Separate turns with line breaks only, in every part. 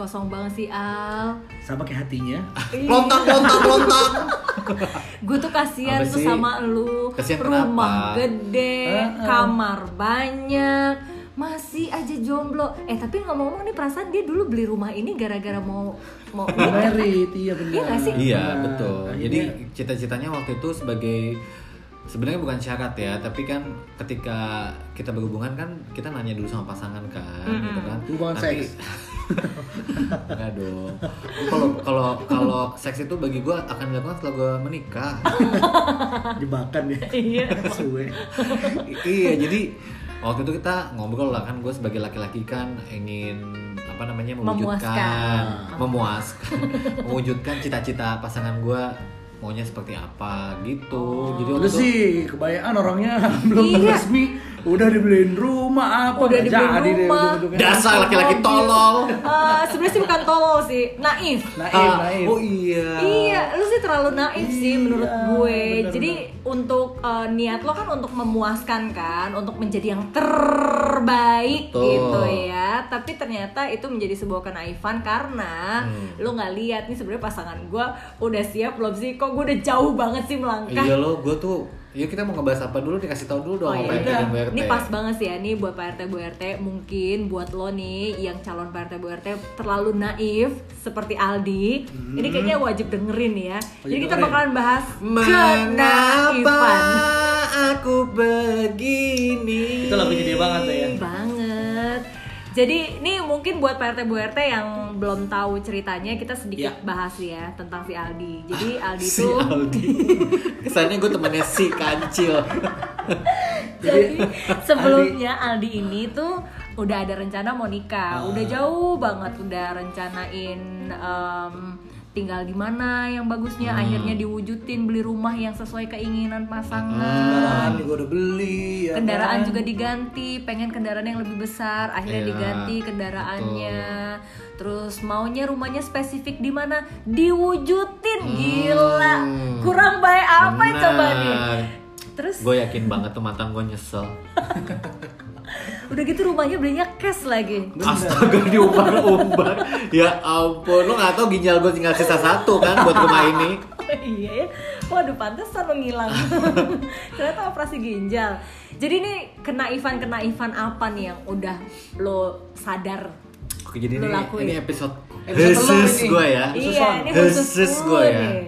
kosong banget sih Al?
Sama kayak hatinya.
Lontang, lontang, lontang.
Gue tuh kasihan tuh sama lu.
Kasihan
Rumah
kenapa?
gede, kamar banyak, masih aja jomblo. Eh tapi ngomong-ngomong nih perasaan dia dulu beli rumah ini gara-gara mau mau nikah.
Merit, iya benar.
Iya sih?
Iya,
Nah,
betul.
akhirnya-
Jadi cita-citanya waktu itu sebagai sebenarnya bukan syarat ya, tapi kan ketika kita berhubungan kan kita nanya dulu sama pasangan kan, gitu kan.
Hubungan seks.
Enggak dong. Kalau kalau kalau seks itu bagi gue akan dilakukan setelah gue menikah.
jebakan ya.
Iya.
Suwe.
Iya, jadi waktu itu kita ngobrol lah kan gue sebagai laki-laki kan ingin apa namanya mewujudkan
Memuaskan.
memuaskan mewujudkan cita-cita pasangan gue maunya seperti apa gitu jadi waktu
Udah
itu-
sih, kebayaan orangnya belum
Iya.
resmi udah dibeliin rumah apa
Udah dibeliin
jadi deh
rumah.
dasar laki-laki tolol
Eh, Sebenarnya sih bukan tolol sih, naif.
Naif,
Ah,
naif.
oh iya
Iya, lu sih terlalu naif sih
Iya,
menurut gue.
bener-bener.
Jadi untuk eh, niat lo kan untuk memuaskan kan, untuk menjadi yang terbaik
Betul.
gitu ya. Tapi ternyata itu menjadi sebuah kenaifan karena
Hmm.
lu nggak lihat nih sebenarnya pasangan gue udah siap belum sih? Kok gue udah jauh banget sih melangkah?
iya lo gue tuh Yuk kita mau ngebahas apa dulu dikasih tahu dulu
Oh
dong
ya
yang
udah,
pengen BRT.
ini pas banget sih ya nih buat Pak RT Bu RT mungkin buat lo nih yang calon Pak RT Bu RT terlalu naif seperti Aldi, ini kayaknya wajib dengerin ya. Jadi kita
dengerin.
bakalan bahas kenaifan
aku begini?
Itu lagunya dia banget tuh ya.
banget. Jadi ini mungkin buat Pak RT Bu RT yang belum tahu ceritanya kita sedikit
Ya.
bahas ya tentang si Aldi. Jadi Aldi
si
tuh
Aldi. Kesannya gue temennya si kancil.
Jadi sebelumnya Aldi ini tuh udah ada rencana mau nikah, udah jauh banget udah rencanain em, tinggal di mana yang bagusnya, akhirnya diwujudin beli rumah yang sesuai keinginan pasangan.
Kendaraan juga udah beli ya.
Kendaraan
kan?
juga diganti, pengen kendaraan yang lebih besar, akhirnya
Iya,
diganti kendaraannya. Terus maunya rumahnya spesifik di mana? Diwujudin, gila. Kurang baik apa
Benar.
coba nih? Terus
Gue yakin banget tuh mantan gue nyesel.
udah gitu rumahnya belinya cash lagi.
Astaga diumbar-umbar. Ya ampun, lo gak tau ginjal gue tinggal sisa satu kan buat rumah ini.
Oh iya ya. Waduh pantesan lo ngilang. Ternyata operasi ginjal. Jadi ini kenaifan-kenaifan apa nih yang udah lo sadar?
Oke jadi
Lo
ini,
lakuin.
ini episode
Episode
gue ya.
Iya, ini khusus
gue ya.
nih.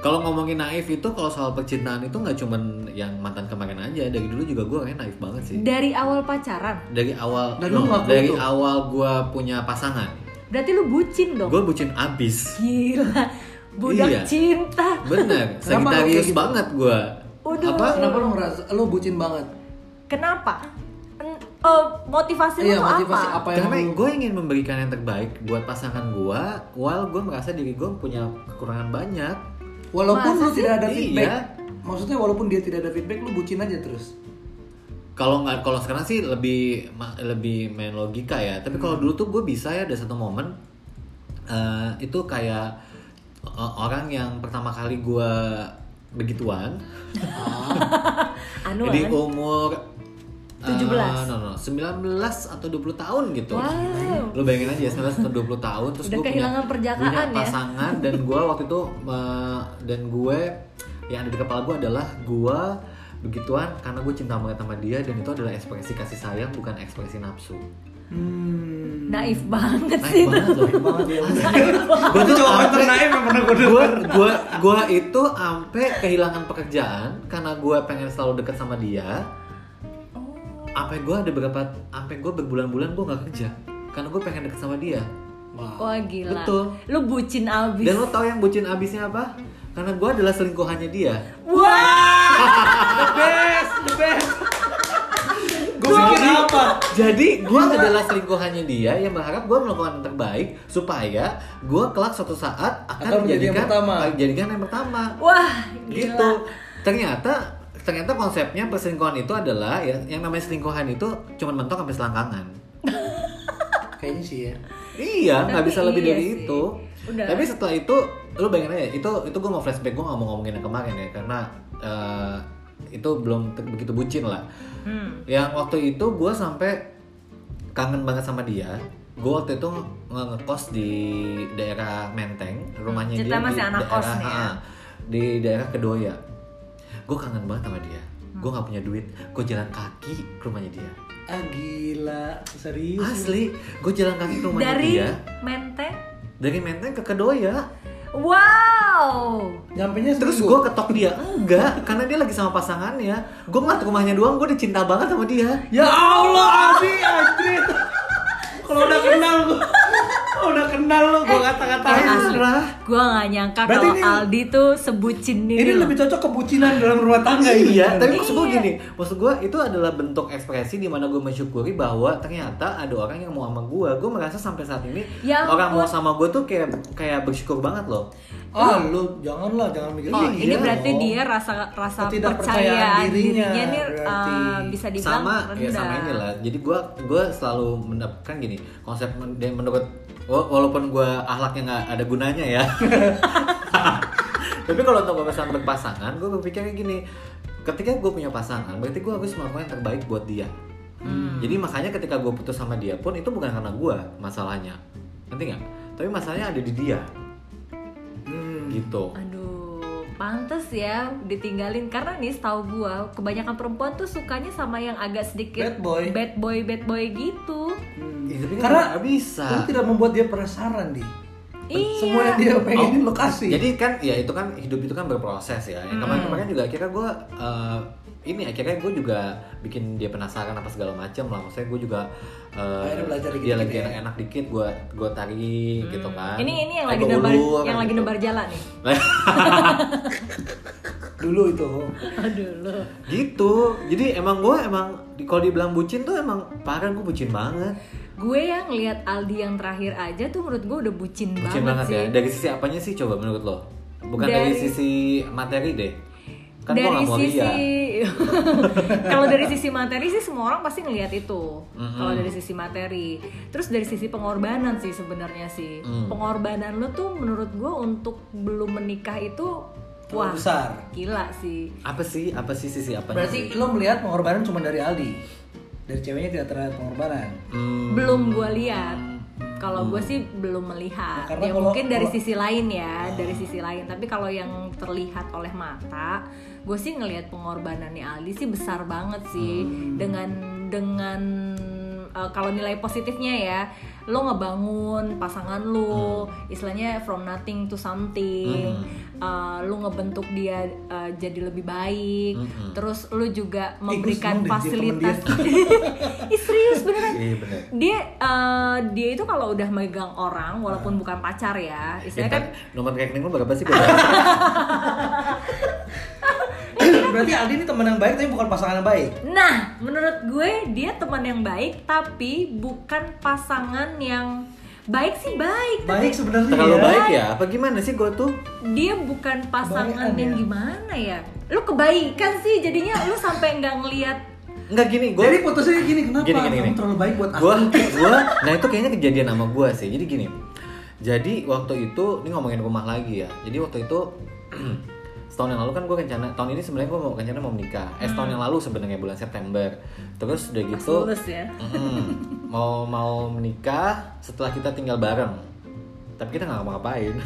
Kalau ngomongin naif itu kalau soal percintaan itu nggak cuman yang mantan kemarin aja dari dulu juga gue kayaknya naif banget sih
Dari awal pacaran,
dari awal
Dan
no,
lu
dari
itu?
awal gue punya pasangan
berarti lu bucin dong.
gue bucin abis
Gila, budak
Iya.
cinta.
bener
lu kayak gitu?
banget gue
Udah.
apa
Kenapa lu ngerasa lu bucin banget?
Kenapa? En- eh, motivasi lu
Iya,
tuh
motivasi
apa?
apa yang
karena
lu-
gue ingin memberikan yang terbaik buat pasangan gue while gue merasa diri gue punya kekurangan banyak
Walaupun
Masa
lu
sih?
tidak ada
Iya.
feedback. Maksudnya walaupun dia tidak ada feedback lu bucin aja terus.
kalau nggak kalau sekarang sih lebih ma- lebih main logika ya tapi kalau dulu tuh gue bisa ya ada satu momen eh, itu kayak eh, orang yang pertama kali gue begituan
Anu
di
kan?
umur
17.
eh, no, no, 19 atau 20 tahun gitu.
Wow.
Lu bayangin aja 19 atau 20 tahun terus gue
kehilangan
punya,
perjakaan
punya
ya.
pasangan dan gue waktu itu eh, dan gue yang ada di kepala gue adalah gue begituan karena gue cinta banget sama dia dan itu adalah ekspresi kasih sayang bukan ekspresi nafsu.
Hmm.
Naif banget
Naif
sih
banget
itu.
Naif banget ya.
Gue tuh sampai-
ternaif yang pernah gue
gue gue gue itu sampai kehilangan pekerjaan karena gue pengen selalu dekat sama dia sampai gue ada beberapa sampai gue berbulan-bulan gue nggak kerja karena gue pengen deket sama dia
Wah gila.
Betul.
Lu bucin abis.
dan lo tau yang bucin abisnya apa karena gue adalah selingkuhannya dia
Wah.
The best, the best. Gue pikir apa?
jadi gue adalah selingkuhannya dia yang berharap gue melakukan yang terbaik supaya gue kelak suatu saat akan
Akan menjadi yang
menjadikan
pertama.
jadikan yang pertama
Wah, gila.
gitu ternyata ternyata konsepnya perselingkuhan itu adalah ya yang namanya selingkuhan itu cuma mentok sampai selangkangan
Kayaknya sih ya.
iya nggak bisa lebih
iya
dari
sih.
itu
Udah.
tapi setelah itu lu bayangin aja itu itu gue mau flashback gue nggak mau ngomongin yang kemarin ya karena eh, itu belum begitu bucin lah
Hmm.
yang waktu itu gue sampai kangen banget sama dia gue waktu itu nge- ngekos di daerah Menteng rumahnya
Kita
dia
masih
di
anak kos
daerah
nih ya.
ah, di daerah Kedoya gue kangen banget sama dia. Gue nggak punya duit. Gue jalan kaki ke rumahnya dia.
Ah gila, serius.
asli. Gue jalan kaki ke rumahnya
Dari
dia.
Menteng.
dari Menteng ke Kedoya.
Wow.
Nyampe nya
terus gue ketok dia. Enggak karena dia lagi sama pasangannya. Gue ngeliat rumahnya doang gue udah cinta banget sama dia.
Ya Allah, Adi, anjir. Kalau udah kenal kalau udah kenal lu, gua kata-katain.
Asli.
Parah.
Gua nggak nyangka
Berarti
kalau
ini-
Aldi tuh sebutin ini,
Ini
loh.
lebih cocok kebucinan dalam rumah tangga ini.
Iya, tapi maksud gue
Iya.
gini, maksud gue itu adalah bentuk ekspresi di mana gue mensyukuri bahwa ternyata ada orang yang mau sama gue. Gue merasa sampai saat ini
Ya
orang mau sama gue tuh kayak kayak bersyukur banget loh.
Ah, lu janganlah, jangan mikir
Oh,
gitu.
ini
Iya
berarti
dong.
dia rasa rasa percayaan
dirinya,
dirinya, nih
berarti.
uh, bisa dibilang
sama
rendah.
ya sama ini lah. Jadi gue gue selalu mendapatkan gini konsep men- wa- walaupun gue ahlaknya nggak ada gunanya ya. tapi kalau untuk urusan berpasangan, gue berpikir kayak gini. Ketika gue punya pasangan, berarti gue harus melakukan yang terbaik buat dia.
Hmm.
Jadi makanya ketika gue putus sama dia pun itu bukan karena gue masalahnya, ngerti nggak? Tapi masalahnya ada di dia. Gitu.
Aduh, pantes ya ditinggalin karena nih setahu gua kebanyakan perempuan tuh sukanya sama yang agak sedikit
Bad boy.
bad boy, bad boy gitu.
Hmm.
Ya, tapi
Karena
bisa.
Lu tidak membuat dia penasaran di.
Iya.
Semua yang dia pengenin
Oh,
lo kasih.
Jadi kan ya itu kan hidup itu kan berproses ya. Yang
Hmm.
kemarin-kemarin juga akhirnya gue ini akhirnya gue juga bikin dia penasaran apa segala macam lah. Maksudnya gue juga eh,
Akhirnya belajar
dia
dikit-dikit
lagi
ya.
enak-enak dikit gue gue tarik gitu kan.
Hmm. Ini ini yang
Eh,
lagi nebar yang lagi
gitu.
nebar jalan nih.
Dulu itu.
Aduh lo.
gitu. Jadi emang gue emang di- kalau dibilang bucin tuh emang parah gue bucin banget.
Gue yang lihat Aldi yang terakhir aja tuh menurut gue udah bucin,
Bucin
banget,
banget,
sih.
ya. Dari sisi apanya sih coba menurut lo? Bukan dari,
Dari-
sisi materi deh. Kan
dari
gak mau
sisi kalau dari sisi materi sih semua orang pasti ngelihat itu
Mm-mm.
kalau dari sisi materi terus dari sisi pengorbanan sih sebenarnya sih
Mm.
pengorbanan lo tuh menurut gue untuk belum menikah itu wah
besar.
gila sih
Apa sih? Apa sih sisi apanya?
Berarti
sih?
lo melihat pengorbanan cuma dari Aldi. Dari ceweknya tidak terlihat pengorbanan.
Hmm.
belum gue lihat kalau gue sih belum melihat
Karena
ya
kalau-
mungkin dari
kalau-
sisi lain ya dari sisi lain tapi kalau yang terlihat oleh mata gue sih ngelihat pengorbanannya Aldi sih besar banget sih. Dengan dengan uh, kalau nilai positifnya ya lo ngebangun pasangan lo istilahnya from nothing to something uh, lo ngebentuk dia uh, jadi lebih baik
Hmm.
terus lo juga memberikan
temen
fasilitas. Ih, serius beneran.
Iya bener.
dia eh, dia itu kalau udah megang orang walaupun bukan pacar ya istilahnya kan
Kan nomor rekening lu berapa sih?
Berarti Aldi ini teman yang baik tapi bukan pasangan yang baik.
nah menurut gue dia teman yang baik tapi bukan pasangan yang baik sih baik tapi
Baik sebenarnya
Terlalu
ya.
baik ya? Apa gimana sih gue tuh?
dia bukan pasangan yang
ya?
gimana ya lu kebaikan sih jadinya lu sampai nggak ngelihat
Enggak gini, gue
Jadi putusnya gini, kenapa?
Gini, gini,
Kamu
gini.
terlalu baik buat aku.
gua gua nah itu kayaknya kejadian sama gua sih jadi gini jadi waktu itu ini ngomongin rumah lagi ya jadi waktu itu setahun yang lalu kan gue rencana tahun ini sebenarnya gue mau rencana mau menikah. Eh setahun yang lalu sebenarnya bulan September. Terus udah gitu
lulus ya?
Mm, mau mau menikah setelah kita tinggal bareng. Tapi kita nggak ngapa-ngapain.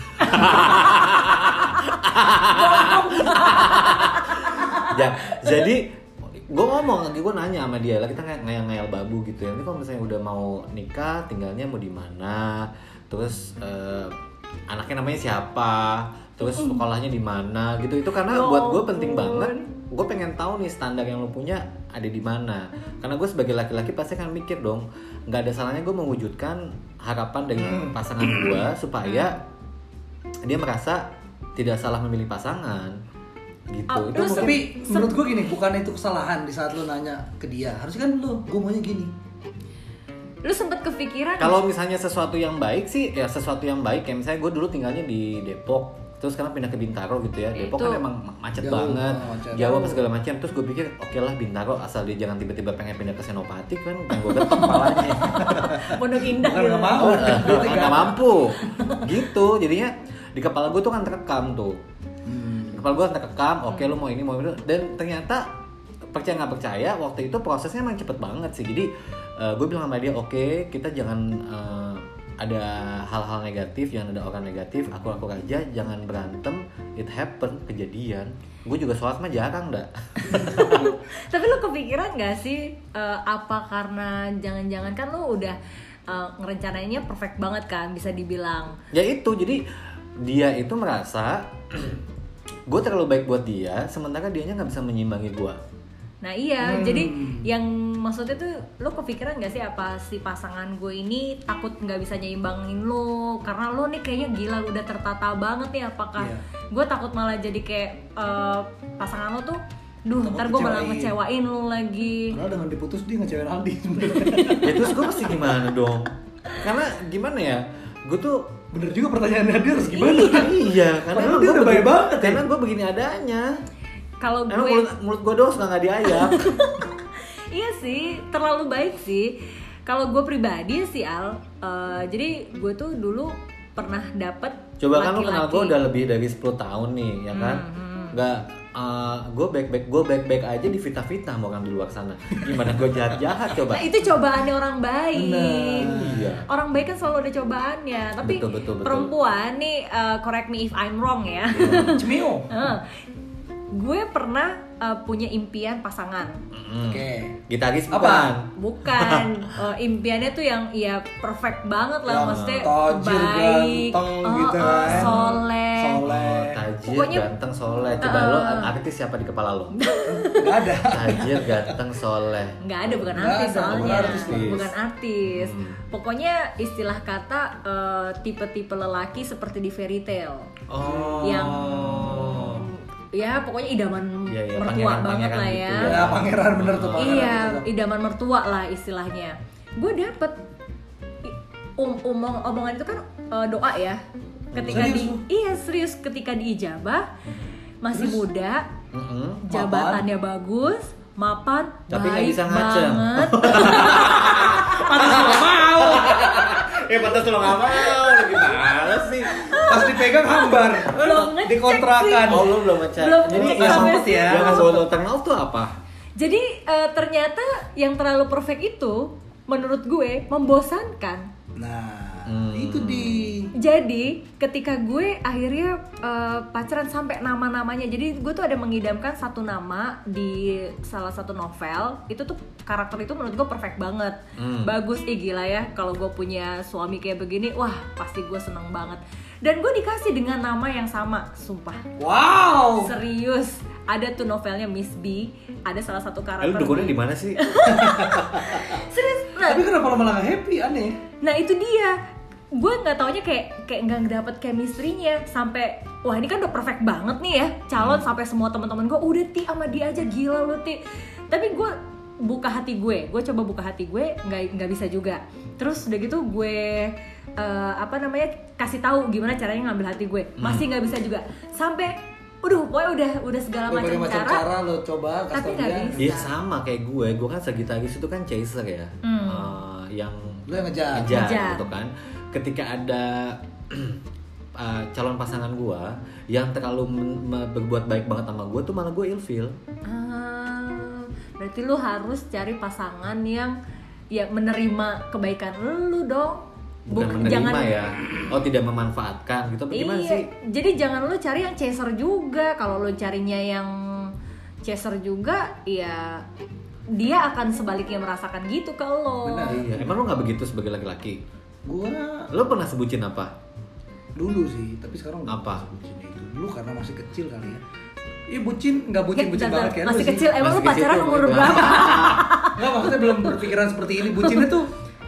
Ya, jadi gue ngomong lagi gue nanya sama dia lah kita kayak ngayal-ngayal babu gitu ya. Ini kalau misalnya udah mau nikah tinggalnya mau di mana? Terus eh, anaknya namanya siapa terus sekolahnya di mana gitu. Itu karena
Ya
buat gue penting banget. Gue pengen tahu nih standar yang lo punya ada di mana. Karena gue sebagai laki-laki pasti akan mikir dong nggak ada salahnya gue mewujudkan harapan dari
Hmm.
pasangan gue supaya dia merasa tidak salah memilih pasangan. Gitu.
Oh,
itu mungkin-
Tapi menurut gue gini, bukan itu kesalahan di saat lo nanya ke dia. Harusnya kan lo, gue maunya gini.
lu sempet kepikiran
kalau misalnya sesuatu yang baik sih ya sesuatu yang baik. Kayak misalnya gue dulu tinggalnya di Depok terus sekarang pindah ke Bintaro gitu ya. Depok
Itu
kan emang macet
jauh,
banget.
macet.
jauh apa segala macam terus gue pikir oke lah Bintaro asal dia jangan tiba-tiba pengen pindah ke Senopati kan kan gue getok kepalanya.
Pondok Indah
Bukan
gitu.
nggak mau. Duitnya
nggak mampu. Gitu jadinya di kepala gue tuh kan terekam tuh. Di kepala gue terekam oke lu mau ini mau itu. Dan ternyata percaya nggak percaya waktu itu prosesnya emang cepet banget sih. Jadi gue bilang sama dia oke kita jangan eh, ada hal-hal negatif yang ada orang negatif aku aku aja jangan berantem it happen kejadian. Gue juga sholat mah jarang dah
Tapi lu kepikiran gak sih eh, apa karena jangan-jangan kan lu udah eh, ngerencanainnya perfect banget kan bisa dibilang.
ya itu jadi dia itu merasa gue terlalu baik buat dia sementara dianya nggak bisa menyimbangi gue
Nah iya, jadi yang maksudnya tuh lo kepikiran gak sih apa si pasangan gue ini takut nggak bisa nyimbangin lo? Karena lo nih kayaknya gila udah tertata banget nih apakah
Iya.
gue takut malah jadi kayak eh, pasangan lo tuh duh
Takut
ntar gue malah ngecewain lo lagi.
Padahal dengan diputus dia ngecewain Aldi.
Ya terus gue mesti gimana dong? Karena gimana ya gue tuh
Bener juga pertanyaannya dia harus gimana?
iya karena
Padahal dia
gua
udah baik banget ya.
karena gue begini adanya
kalau
emang
gue
mulut, mulut gue doang suka nggak diayak
iya sih terlalu baik sih kalau gue pribadi sih al eh, jadi gue tuh dulu pernah dapet
coba kan lu kenal gue udah lebih dari 10 tahun nih ya kan
Hmm,
nggak gue baik baik gue baik baik aja di fitnah fitnah mau orang di luar sana gimana gue jahat jahat coba
Nah itu cobaannya orang baik.
Benar.
Iya.
Orang baik kan selalu ada cobaannya. Tapi
Betul, betul, betul.
perempuan nih, uh, correct me if I'm wrong ya.
Cemio.
Eh, gue pernah uh, punya impian pasangan.
Mm.
Oke.
gitaris
Apa?
bukan
Bukan uh, impiannya tuh yang ya perfect banget lah,
Yang
maksudnya
tajir,
baik,
ganteng
oh,
gitu
oh,
kan.
soleh.
Soleh.
Oh, tajir
Pokoknya-
ganteng soleh coba
Uh.
lo artis siapa di kepala lo
Gak ada.
tajir ganteng soleh
nggak ada bukan
Nggak
artis
ada, bukan
soalnya
artis,
bukan artis,
Hmm.
pokoknya istilah kata uh, tipe-tipe lelaki seperti di fairy tale
oh
yang ya pokoknya idaman
Iya, iya,
mertua
pangeran-
banget
pangeran
lah
gitu
ya.
ya.
Ya pangeran bener tuh pangeran.
Iya, idaman mertua lah istilahnya. Gue dapet um, omong omongan itu kan uh, doa ya. Ketika
Serius
di iya serius ketika diijabah masih muda,
Mm-mm.
jabatannya bagus, mapan,
Tapi
baik
bisa
banget.
Pantas gak mau.
eh pantas lo nggak mau gimana
Pas dipegang hambar.
Belum ngecek
Dikontrakan.
oh lo belum ngecek
Belum
jadi
ngecek
yang
sampai
sempet ya yang solo terkenal tuh apa
Jadi eh, ternyata yang terlalu perfect itu menurut gue membosankan.
Nah,
Hmm.
itu di
Jadi ketika gue akhirnya eh, pacaran sampai nama-namanya, jadi gue tuh ada mengidamkan satu nama di salah satu novel. Itu tuh karakter itu menurut gue perfect banget,
Hmm.
bagus, ih gila ya. Kalau gue punya suami kayak begini, wah pasti gue seneng banget. Dan gue dikasih dengan nama yang sama, sumpah.
Wow.
Serius, ada tuh novelnya Miss B, ada salah satu
Eh, lu
karakter.
dukunnya di mana sih
Serius, nah,
Tapi kenapa lo malah gak happy? Aneh.
Nah itu dia, gue nggak taunya kayak kayak nggak dapet chemistry-nya sampai wah ini kan udah perfect banget nih ya calon
Hmm.
sampai semua teman-teman gue udah ti sama dia aja gila lu ti. Tapi gue buka hati gue, gue coba buka hati gue nggak nggak bisa juga. Terus udah gitu gue eh, apa namanya kasih tahu gimana caranya ngambil hati gue,
Hmm.
masih nggak bisa juga. Sampai, udah pokoknya udah udah segala macam
macam
cara.
cara lo coba kasih
tapi nggak
dia.
bisa.
Dia sama kayak gue, gue kan Sagittarius itu kan chaser ya,
Hmm.
Eh, yang
Lo yang ngejar.
ngejar
Ngejar.
gitu kan. Ketika ada eh, calon pasangan gue yang terlalu berbuat baik banget sama gue tuh malah gue ilfeel.
Ah, berarti lu harus cari pasangan yang ya menerima kebaikan lu dong.
Bukan
Buk-
menerima ya, oh tidak memanfaatkan gitu. Apa gimana
iya,
sih?
jadi jangan lu cari yang chaser juga. Kalau lu carinya yang chaser juga, ya dia akan sebaliknya merasakan gitu ke lo.
Benar.
Iya, emang lu nggak begitu sebagai laki-laki?
Gua
Lo pernah sebutin apa?
dulu sih, tapi sekarang
Apa?
bucin itu. Dulu karena masih kecil kali ya. Iya bucin, nggak bucin bucin
Bentar,
banget kayak lu
masih
sih.
kecil, emang
Masih
lu pacaran umur
umur
berapa?
Nggak maksudnya belum berpikiran seperti ini. Bucinnya tuh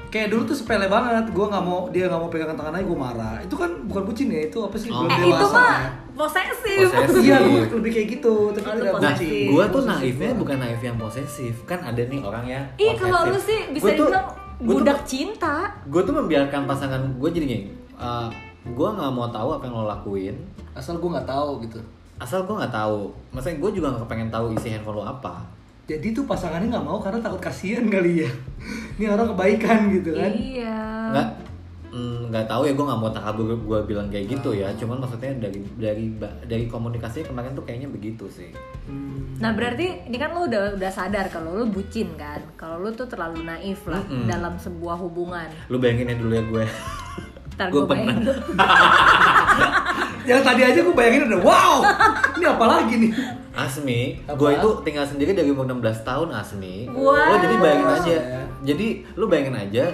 kayak dulu tuh sepele banget. Gua nggak mau dia nggak mau pegangan tangan aja gue marah. Itu kan bukan bucin ya, itu apa sih?
Oh.
Belum
eh
dewasa.
itu mah
ya.
posesif.
Posesif.
Iya, gua lebih kayak gitu, tapi
Oh,
tidak
Nah, gue tuh
Posesif
naifnya
gua.
bukan naif yang posesif. Kan ada nih orang yang
Ih kalau lu sih bisa
Gua tuh-
dibilang
gua tuh-
budak cinta.
gue tuh membiarkan pasangan gue jadi gini uh, gue nggak mau tahu apa yang lo lakuin
Asal gue nggak tahu gitu.
asal gue nggak tahu maksudnya gue juga nggak kepengen tahu isi handphone lo apa
Jadi tuh pasangannya nggak mau karena takut kasihan kali ya. Ini orang kebaikan gitu kan.
Iya.
nggak mm, nggak tahu ya gue nggak mau takabur gue bilang kayak gitu ya cuman maksudnya dari dari dari komunikasinya kemarin tuh kayaknya begitu sih
Hmm.
Nah berarti ini kan lo udah udah sadar kalau lo bucin kan, kalau lo tuh terlalu naif lah
Mm-mm.
dalam sebuah hubungan.
lu bayangin ya dulu ya gue
Ntar gue bayangin
pernah.
Yang tadi aja gue bayangin udah wow. Ini apa lagi nih?
Asmi, gue itu tinggal sendiri dari umur 16 tahun Asmi.
Wow.
Lo jadi bayangin aja. Jadi lu bayangin aja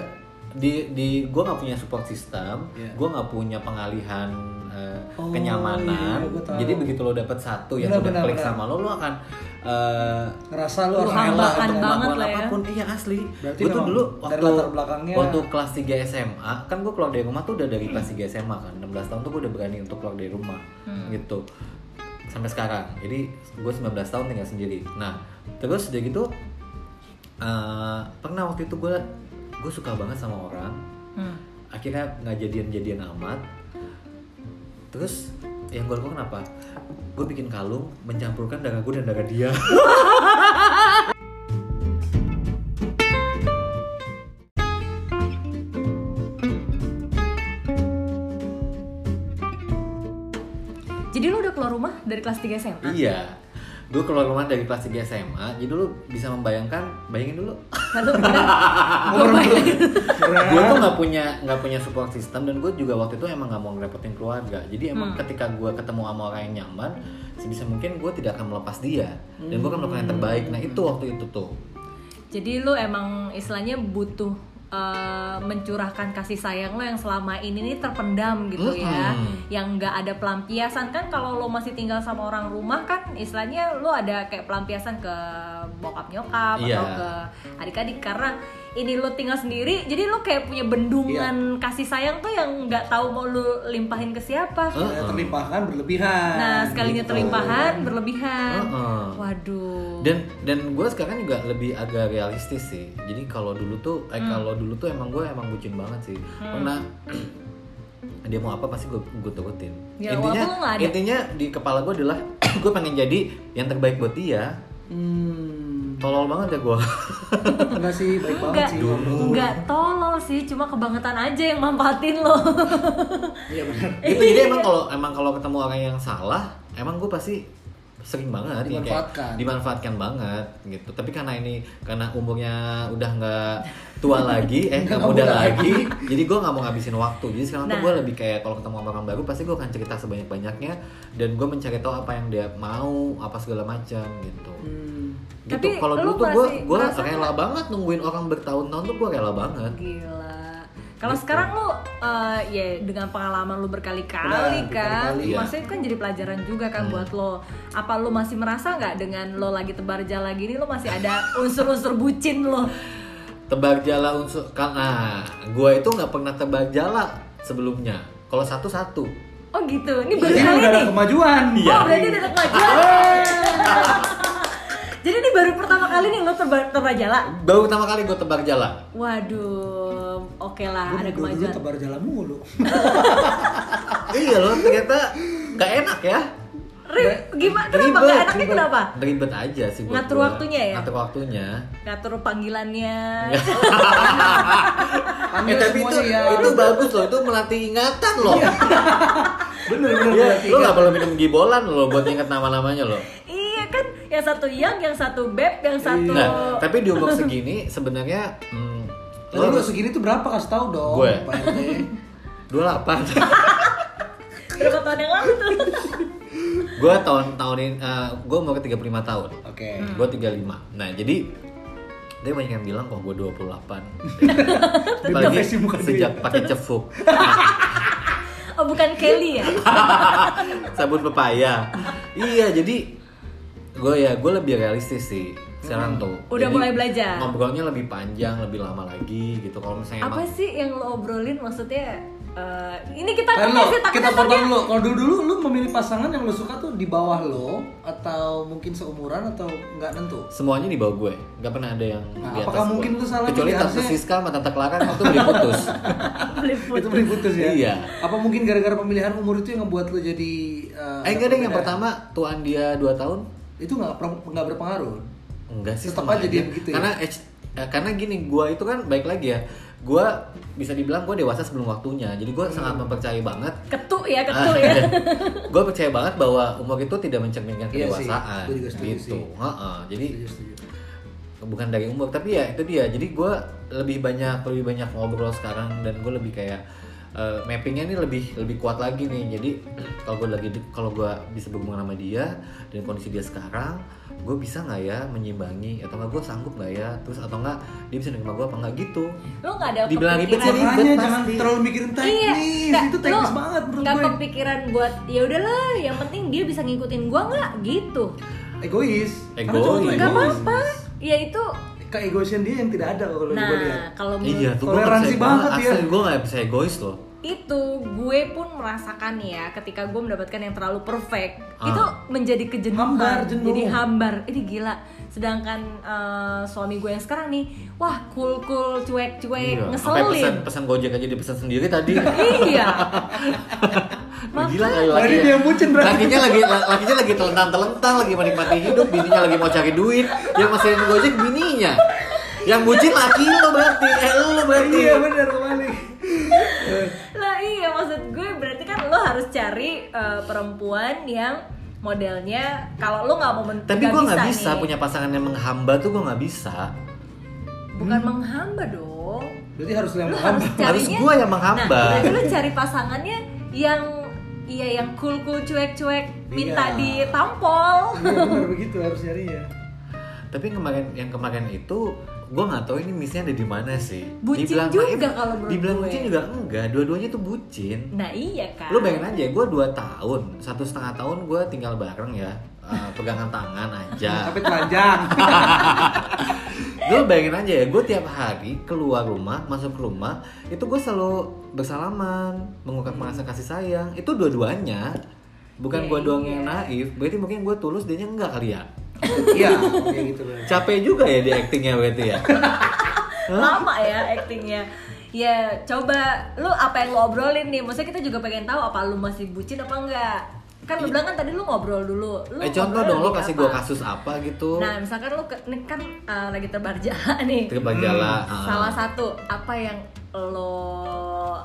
di di gue nggak punya support system,
Iya.
gue nggak punya pengalihan eh,
Oh,
kenyamanan.
iya,
jadi begitu lo dapet satu yang udah klik
benar.
sama lo, lo akan eh,
Ngerasa Lu harus rela untuk
melakukan
ya.
apa pun. Iya asli.
Berarti
gue tuh dulu
dari
waktu
latar belakangnya-
waktu kelas 3 SMA kan gue keluar dari rumah tuh udah dari kelas 3 SMA kan. 16 tahun tuh gue udah berani untuk keluar dari rumah gitu. Sampai sekarang. Jadi gue 19 tahun tinggal sendiri. Nah terus udah gitu eh, pernah waktu itu gue gue suka banget sama orang.
Hmm.
akhirnya nggak jadian-jadian amat terus yang gue lakukan apa gue bikin kalung mencampurkan darah gue dan darah dia
Jadi lu udah keluar rumah dari kelas 3 SMA?
Iya. Gue keluar rumah dari kelas 3 SMA, jadi lu bisa membayangkan, bayangin dulu. Gue tuh nggak punya nggak punya support system dan gue juga waktu itu emang nggak mau ngerepotin keluarga. Jadi emang ketika gue ketemu sama orang yang nyaman, sebisa mungkin gue tidak akan melepas dia dan gue akan melakukan yang terbaik. Nah itu waktu itu tuh.
Jadi lu emang istilahnya butuh eh, mencurahkan kasih sayang lo yang selama ini nih terpendam gitu ya,
Mm-mm.
yang nggak ada pelampiasan kan kalau lo masih tinggal sama orang rumah kan istilahnya lo ada kayak pelampiasan ke bokap nyokap
Iya.
atau ke adik-adik karena ini lo tinggal sendiri jadi lo kayak punya bendungan kasih sayang tuh yang nggak tahu mau lo limpahin ke siapa.
Saya terlimpahkan berlebihan.
Nah sekalinya
Gitu.
terlimpahan berlebihan.
Heeh.
Waduh.
Dan dan gue sekarang juga lebih agak realistis sih. Jadi kalau dulu tuh, eh kalau dulu tuh emang gue emang bucin banget sih. Pernah dia mau apa pasti gue gue turutin.
Ya,
intinya intinya di kepala gue adalah gue pengen jadi yang terbaik buat dia.
Hmm.
Tolol banget ya gue.
Enggak sih, baik banget
Enggak,
sih.
enggak tolol sih, cuma kebangetan aja yang manfaatin lo.
Iya benar.
gitu jadi emang kalau emang kalau ketemu orang yang salah, emang gue pasti sering banget ya, kayak
Dimanfaatkan.
dimanfaatkan banget gitu tapi karena ini karena umurnya udah nggak tua lagi eh nggak muda
muda
lagi jadi gue nggak mau ngabisin waktu jadi sekarang tuh
Nah.
gue lebih kayak kalau ketemu sama orang baru pasti gue akan cerita sebanyak banyaknya dan gue mencari tahu apa yang dia mau apa segala macam gitu
Hmm.
gitu
Tapi
kalau
lu
dulu tuh gue gue rela banget nungguin orang bertahun-tahun tuh gue rela banget
Gila. Kalau
Gitu.
sekarang lu eh, ya dengan pengalaman lu berkali-kali
Udah,
kan,
berkali-kali,
ya.
maksudnya kan jadi pelajaran juga kan
Hmm.
buat lo. Apa lu masih merasa nggak dengan lo lagi tebar jala gini lo masih ada unsur-unsur bucin lo?
tebak jala unsur karena gue itu nggak pernah tebak jala sebelumnya kalau satu satu
Oh gitu. Ini baru
Ini
kali
udah ada kemajuan.
Iya.
Oh berarti ada kemajuan. Jadi ini baru pertama kali nih lo tebar tebar jala.
baru pertama kali gue tebak jala
Waduh, oke lah
Gue
ada kemajuan.
tebar jalan mulu.
iya loh ternyata nggak enak ya
Rib, gimana? Kenapa? Gak enaknya
ribet.
kenapa?
ribet aja sih buat
Ngatur
gua.
waktunya ya?
ngatur waktunya
Ngatur panggilannya.
Panggil
eh tapi itu
ya.
itu bagus loh itu melatih ingatan loh
Bener bener.
ya,
bener.
lo nggak perlu minum gibolan loh buat inget nama-namanya loh
Iya yang satu yang, yang satu beb, yang satu.
nah tapi di umur segini sebenarnya hmm,
Lalu
lo
lu segini tuh berapa kasih tahu dong,
Gue.
Pak RT.
dua delapan
Berapa tahun yang lalu tuh?
gue tahun tahun ini gue umur 35 tahun
Oke.
Hmm.
gue 35 nah jadi dia banyak yang bilang kok gue 28 apalagi sejak pakai cefuk
Oh bukan Kelly ya?
sabun pepaya iya jadi gue ya gue lebih realistis sih sekarang tuh
Hmm. Udah
Jadi,
mulai belajar.
ngobrolnya lebih panjang lebih lama lagi gitu kalau misalnya
Apa
emang
sih yang lo obrolin maksudnya? eh, ini kita
Kan
kan
lo, kita potong dulu. Kalau dulu dulu lu memilih pasangan yang lu suka tuh di bawah lo atau mungkin seumuran atau nggak nentu?
semuanya di bawah gue nggak pernah ada yang
Nah,
di atas
apakah
gue.
mungkin itu salahnya
kecuali tante Siska sama tante Clara itu beli putus
Itu beli putus ya?
Iya.
Apa mungkin gara-gara pemilihan umur itu yang ngebuat lu jadi eh,
eh enggak deh yang pertama tuan dia 2 tahun
Itu nggak nggak berpengaruh.
Enggak sih
Tetap aja dia begitu ya?
Karena age- eh, karena gini, gua itu kan baik lagi ya. Gua bisa dibilang gua dewasa sebelum waktunya. Jadi gua sangat mempercayai banget.
ketuk ya ketuk ya.
gue percaya banget bahwa umur itu tidak mencerminkan
Iya sih,
kedewasaan
gua juga setuju
gitu.
sih.
Heeh, jadi
Setuju, setuju.
bukan dari umur tapi ya itu dia. Jadi gua lebih banyak lebih banyak ngobrol sekarang dan gue lebih kayak eh, mappingnya nih lebih lebih kuat lagi nih jadi kalau gue lagi kalau gue bisa berhubungan sama dia dan kondisi dia sekarang gue bisa nggak ya menyimbangi atau nggak gue sanggup nggak ya terus atau nggak dia bisa nerima gue apa nggak gitu
Lo nggak ada
Dibilang ribet
kepikiran-
sih, ribet
jangan terlalu mikirin teknis,
Iya,
itu teknis
lo
banget menurut
nggak
gue.
kepikiran buat ya udahlah, yang penting dia bisa ngikutin gua nggak gitu.
Egois.
Egois.
Nggak apa-apa. Ya itu.
Keegoisan dia yang tidak ada kalau gue lihat.
Nah, kalau menurut
iya
Toleransi banget ya.
asli gue nggak bisa egois loh
itu gue pun merasakan ya ketika gue mendapatkan yang terlalu perfect
Ah.
itu menjadi kejenuhan
Hambar, jenuh.
jadi hambar ini gila sedangkan eh, suami gue yang sekarang nih wah cool cool cuek cuek
Iya, sampai pesan
ngeselin
pesan gojek aja dipesan sendiri tadi
iya
Gila kali lagi.
dia yang bucin, berarti.
Lakinya lagi lakinya lagi telentang-telentang, lagi menikmati hidup, bininya lagi mau cari duit. Yang mesin Gojek bininya. Yang bucin laki lo berarti, eh lo berarti.
Iya benar kembali.
lah iya maksud gue berarti kan lo harus cari eh, perempuan yang modelnya kalau lo nggak mau men-
Tapi gue nggak bisa
nih.
punya pasangan yang menghamba tuh gue nggak bisa.
bukan menghamba dong
Berarti harus yang
lu
menghamba.
harus carinya
Harus gua yang menghamba.
nah berarti lu cari pasangannya yang iya yang cool cool cuek cuek minta
Iya.
ditampol
Iya benar begitu harus nyari ya.
Tapi yang kemarin yang kemarin itu gue nggak tahu ini missnya ada di mana sih.
Bucin
Dibilang
juga kalau menurut
Dibilang
gue.
bucin juga enggak, dua-duanya tuh bucin.
nah iya kan
Lu bayangin aja, gue 2 tahun, satu setengah tahun gue tinggal bareng ya, eh, pegangan tangan aja.
Tapi telanjang.
Lu bayangin aja ya, gue tiap hari keluar rumah, masuk rumah, itu gue selalu bersalaman, mengungkapkan rasa kasih sayang. Itu dua-duanya, bukan
Iya,
gue doang
iya.
yang naif. Berarti mungkin gue tulus, dia enggak kali ya.
Iya, kayak gitu benar.
Capek juga ya di actingnya berarti ya.
lama ya actingnya ya coba lu apa yang lu obrolin nih maksudnya kita juga pengen tahu apa lu masih bucin apa enggak kan lu bilang kan tadi lu ngobrol dulu lu
eh contoh dong
lagi
kasih
apa?
gue kasus apa gitu.
nah misalkan lu ke, ini kan uh, lagi tebar jala nih
Terima jala. ah.
salah satu apa yang lo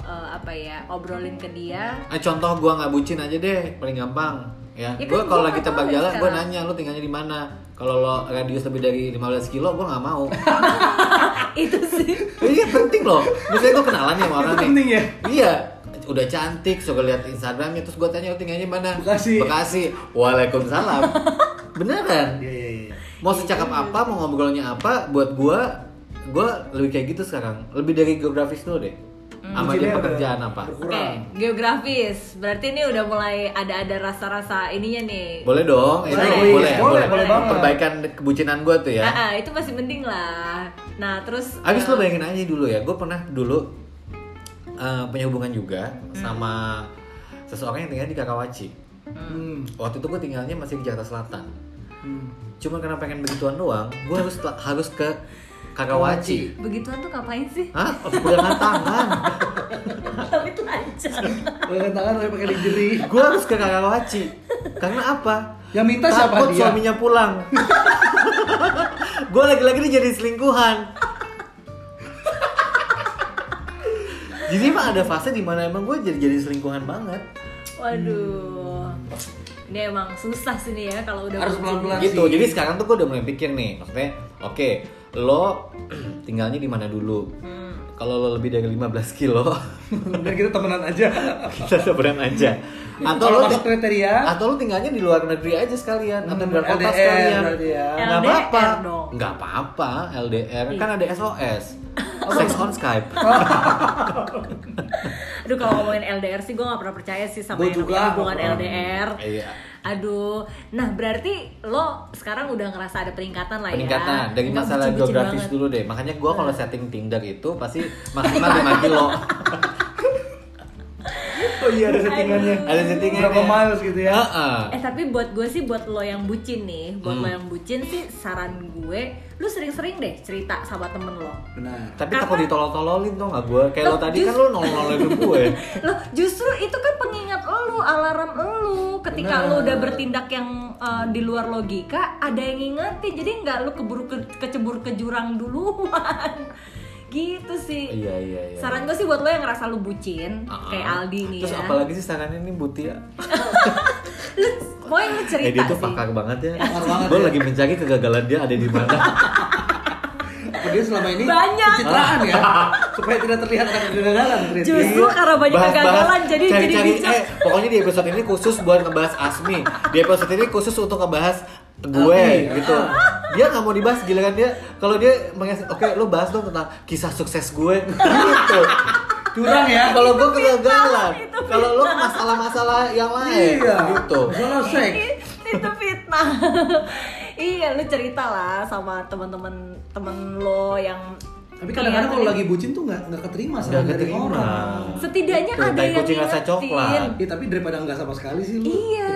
uh, apa ya obrolin ke dia
Eh contoh gua nggak bucin aja deh, paling gampang. Ya,
Ya
gua
kan
kalau
gua
lagi tebak
ya
jalan, gua
sekarang.
nanya lu tinggalnya di mana. Kalau lo radius lebih dari 15 kilo, gua nggak mau.
itu sih
iya penting loh. Maksudnya gua kenalan nih sama orang nih.
penting ya?
Iya. Udah cantik, gua lihat Instagramnya terus gua tanya lu tinggalnya di mana?
Bekasi.
Bekasi. Waalaikumsalam. Beneran.
Iya iya iya.
Mau secakap apa, mau ngobrolnya apa, buat gua gua lebih kayak gitu sekarang. Lebih dari geografis dulu deh. Sama dia
Bucinnya
pekerjaan apa.
oke
Berkurang.
geografis berarti ini udah mulai ada ada rasa-rasa ininya nih
Boleh dong, ini
Boleh.
boleh, boleh,
Boleh, boleh banget.
Perbaikan kebucinan gue tuh ya.
Ah, ah, itu masih mending lah nah terus
Abis
eh,
lo bayangin aja dulu ya, gue pernah dulu eh, punya hubungan juga sama seseorang yang tinggal di Kakawaci.
Hmm.
Waktu itu gue tinggalnya masih di Jakarta Selatan.
Hmm.
Cuma karena pengen begituan doang, gue harus harus ke Kakawaci.
begituan tuh ngapain sih
Hah? Pegangan tangan.
tapi telanjang
Pegangan tangan tapi pakai lingerie.
Gue harus ke Kakawaci. Karena apa?
Yang minta siapa
Takut
dia?
suaminya pulang. gue lagi-lagi nih jadi selingkuhan. jadi emang ada fase di mana emang gue jadi jadi selingkuhan banget.
waduh ini emang susah sih nih ya kalau udah
Harus
bucin.
pelan-pelan.
gitu.
sih.
Jadi sekarang tuh gue udah mulai pikir nih, maksudnya, oke, lo tinggalnya di mana dulu?
Hmm.
Kalau lo lebih dari 15 kilo,
Dan kita temenan aja.
kita seberang aja. Atau
Kalau
lo
masuk kriteria,
atau lu tinggalnya di luar negeri aja sekalian atau di luar
Hmm,
kota
LDR
sekalian
ya.
nggak apa-apa
dong.
nggak apa-apa LDR kan ada SOS sex on Skype
aduh kalau ngomongin LDR sih gue gak pernah percaya sih sama yang hubungan. LDR
iya
aduh. Nah berarti lo sekarang udah ngerasa ada peningkatan lah
peningkatan.
Ya
dari
Nggak
masalah geografis
banget.
dulu deh. Makanya gua kalau setting Tinder itu pasti maksimal 5 kilo
oh iya ada settingannya.
ada settingannya
Berapa miles gitu ya?
Heeh.
Eh tapi buat gue sih buat lo yang bucin nih, buat
Hmm.
lo yang bucin sih saran gue, lu sering-sering deh cerita sama temen lo.
Benar.
tapi
Karena-
takut ditolol-tololin tuh nggak gue kayak lo
Loh,
tadi kan lo nolong-nolongin gue
Loh justru itu kan pengingat lo, alarm lo. Ketika
Benar.
lo udah bertindak yang uh, di luar logika, ada yang ngingetin. Jadi nggak lo keburu ke, kecebur ke jurang duluan. Gitu sih.
iya iya iya
Saran gue sih buat lo yang ngerasa lo bucin,
Ah.
kayak Aldi nih
terus
ya.
apalagi sih sarannya nih Butia
Lu mau yang lu cerita
eh dia tuh
sih.
pakar banget ya gue
ya.
lagi mencari kegagalan dia ada di mana
Apa dia selama ini
Banyak.
pencitraan ya? supaya tidak terlihat ada kegagalan.
Justru karena banyak kegagalan, jadi jadi
cari-cari,
bijak.
eh, pokoknya di episode ini khusus buat ngebahas Asmi di episode ini khusus untuk ngebahas gue
Asmi,
gitu
ah.
Dia nggak mau dibahas giliran dia kalau dia mengas oke lu bahas dong tentang kisah sukses gue. Gitu.
Curang ya?
Kalau gue kegagalan kalau lu masalah-masalah yang lain
iya.
gitu.
Seks
itu fitnah. Iya lu cerita lah sama teman-teman temen lo yang
tapi kadang-kadang
Iya,
kalau
tadi-
lagi bucin tuh nggak nggak keterima
nggak
saran dari
keterima.
orang.
Setidaknya
Tuh,
ada
tai
yang
kucing rasa coklat.
Iya, tapi daripada nggak sama sekali sih lu
Iya.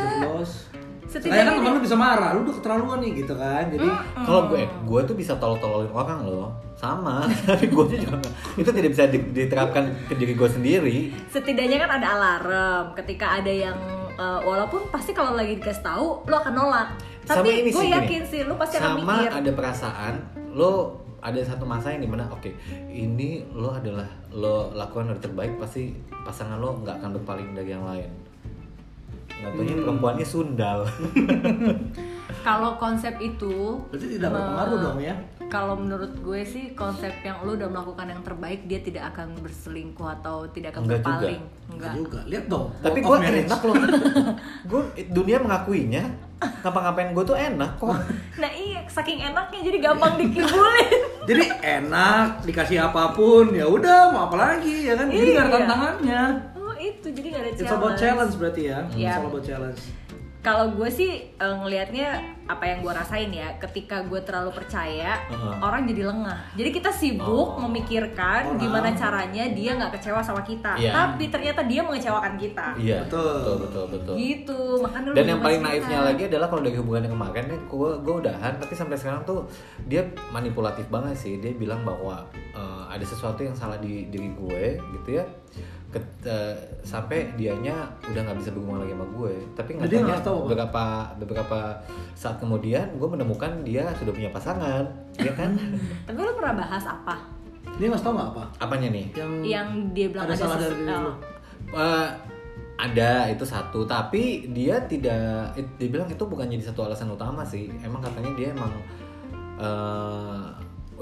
Setidaknya
kan teman
dia-
lu bisa marah, lu udah keterlaluan nih gitu kan. Jadi
Kalau gue, gue tuh bisa tolol-tololin orang loh, sama. Tapi gue juga nggak- itu tidak bisa di- diterapkan ke diri gue sendiri.
setidaknya kan ada alarm. Ketika ada yang eh, walaupun pasti kalau lagi dikasih tahu lo akan nolak.
Sama
tapi gue yakin sih lo pasti akan
sama
mikir.
ada perasaan lo ada satu masa yang di mana oke ini lo adalah lo lakukan yang terbaik pasti pasangan lo nggak akan berpaling dari yang lain taunya
Hmm.
perempuannya sundal
kalau konsep itu
berarti tidak
eh,
berpengaruh dong ya.
kalau menurut gue sih konsep yang lo udah melakukan yang terbaik dia tidak akan berselingkuh atau tidak akan
Enggak juga.
berpaling
Enggak
enggak
juga. Lihat dong.
tapi gue enak loh gue dunia mengakuinya ngapa-ngapain gue tuh enak kok
nah iya saking enaknya jadi gampang dikibulin
Jadi enak, dikasih apa pun, ya udah mau apa lagi ya kan? Jadi
Iya.
tantangannya.
Itu jadi gak ada
It's about challenge berarti ya.
Iya.
It's all about challenge.
kalau gue sih eh, ngelihatnya apa yang gue rasain ya ketika gue terlalu percaya
Heeh.
orang jadi lengah jadi kita sibuk
Oh.
memikirkan
Orang.
gimana caranya dia nggak kecewa sama kita
Iya.
tapi ternyata dia mengecewakan kita
iya
Betul.
betul betul betul
gitu makanya lu
dan yang paling naifnya lagi adalah kalau dari hubungan yang kemarin nih gue gue udahan tapi sampai sekarang tuh dia manipulatif banget sih dia bilang bahwa eh, ada sesuatu yang salah di diri gue gitu ya Ket- eh, sampai dianya udah nggak bisa berhubungan lagi sama gue tapi nggak
tahu apa?
beberapa beberapa saat kemudian gue menemukan dia sudah punya pasangan ya kan
tapi lu pernah bahas apa
Dia nggak tahu nggak apa?
apanya nih
Yang
yang dia bilang
ada salah
ses-
dari
oh.
lu.
Eh, ada itu satu tapi dia tidak it- dia bilang itu bukan jadi satu alasan utama sih emang katanya dia emang eh,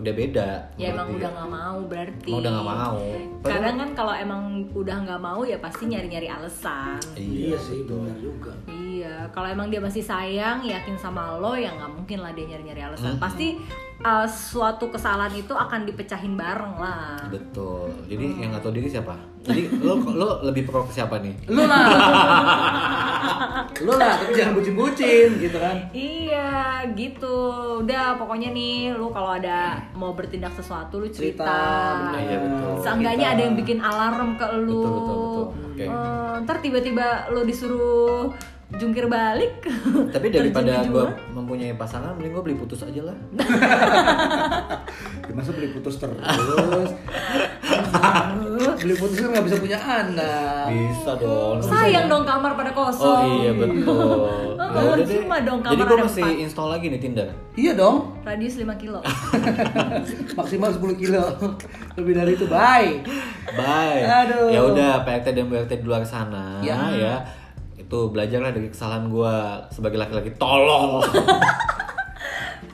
udah beda
ya emang
dia.
udah nggak mau berarti
Emang udah nggak mau Padahal-
kadang kan kalau emang udah nggak mau ya pasti nyari-nyari alasan
Iya sih, benar juga.
Iya, kalau emang dia masih sayang, yakin sama lo, ya nggak mungkin lah dia nyari-nyari alasan.
Hmm.
Pasti uh, suatu kesalahan itu akan dipecahin bareng lah.
betul jadi yang nggak tahu diri siapa jadi lo lo lebih pro ke siapa nih
Lu lah. lu lah, tapi jangan bucin-bucin gitu kan.
Iya, gitu. Udah, pokoknya nih, lu kalau ada mau bertindak sesuatu, lu cerita.
Cerita, bener.
Iya, betul.
Seenggaknya
Cerita.
ada yang bikin alarm ke lu.
Betul, betul, betul. Oke.
Eh, ntar tiba-tiba lu disuruh jungkir balik.
tapi daripada gue mempunyai pasangan mending gue beli putus aja lah
Ya, masa beli putus terus? beli putus kan nggak bisa punya anak.
bisa dong
Sayang dong kamar pada
oh
kosong.
iya betul
Oh,
Ya udah deh.
cuma dong,
jadi
kamar
gue
ada
mesti
empat.
install lagi nih Tinder
Iya dong.
Radius 5 kilo.
Maksimal 10 kilo. Lebih dari itu, bye.
Bye.
Aduh.
Ya udah PRT dan BRT di luar sana
Ya.
ya. Itu belajarlah dari kesalahan gua sebagai laki-laki tolol.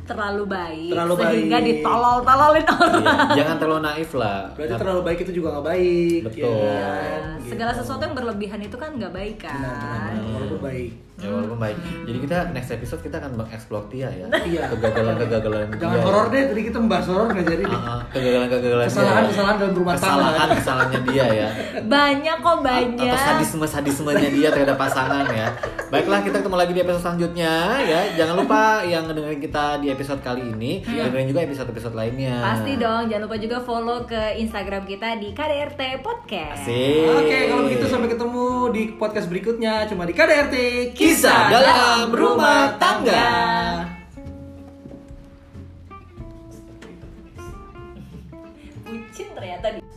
terlalu baik
Terlalu
sehingga
baik.
ditolol-tololin orang.
Iya, Jangan terlalu naif lah.
Berarti
Nah,
terlalu baik itu juga nggak baik.
Betul.
ya
Iya,
kan?
segala
Gitu.
sesuatu yang berlebihan itu kan nggak baik kan.
Benar, benar. Walaupun baik.
Ya walaupun baik. Jadi kita next episode kita akan mengeksplor Tia ya.
Iya.
Kegagalan-kegagalan
Jangan
Tia.
horor deh, tadi kita membahas horor nggak jadi.
Ah, Kegagalan-kegagalan dia.
Kesalahan-kesalahan dalam rumah tangga.
Kesalahan-kesalahannya dia ya.
Banyak kok
Atau
banyak.
sadisme-sadismenya dia terhadap pasangan ya. Baiklah, kita ketemu lagi di episode selanjutnya ya. Jangan lupa yang ngedengerin kita di episode kali ini, dengerin juga episode-episode lainnya.
Pasti dong, jangan lupa juga follow ke Instagram kita di KDRT Podcast.
Asik.
Oke, kalau begitu sampai ketemu di podcast berikutnya cuma di KDRT
Kisah dalam rumah tangga.
Bucin ternyata di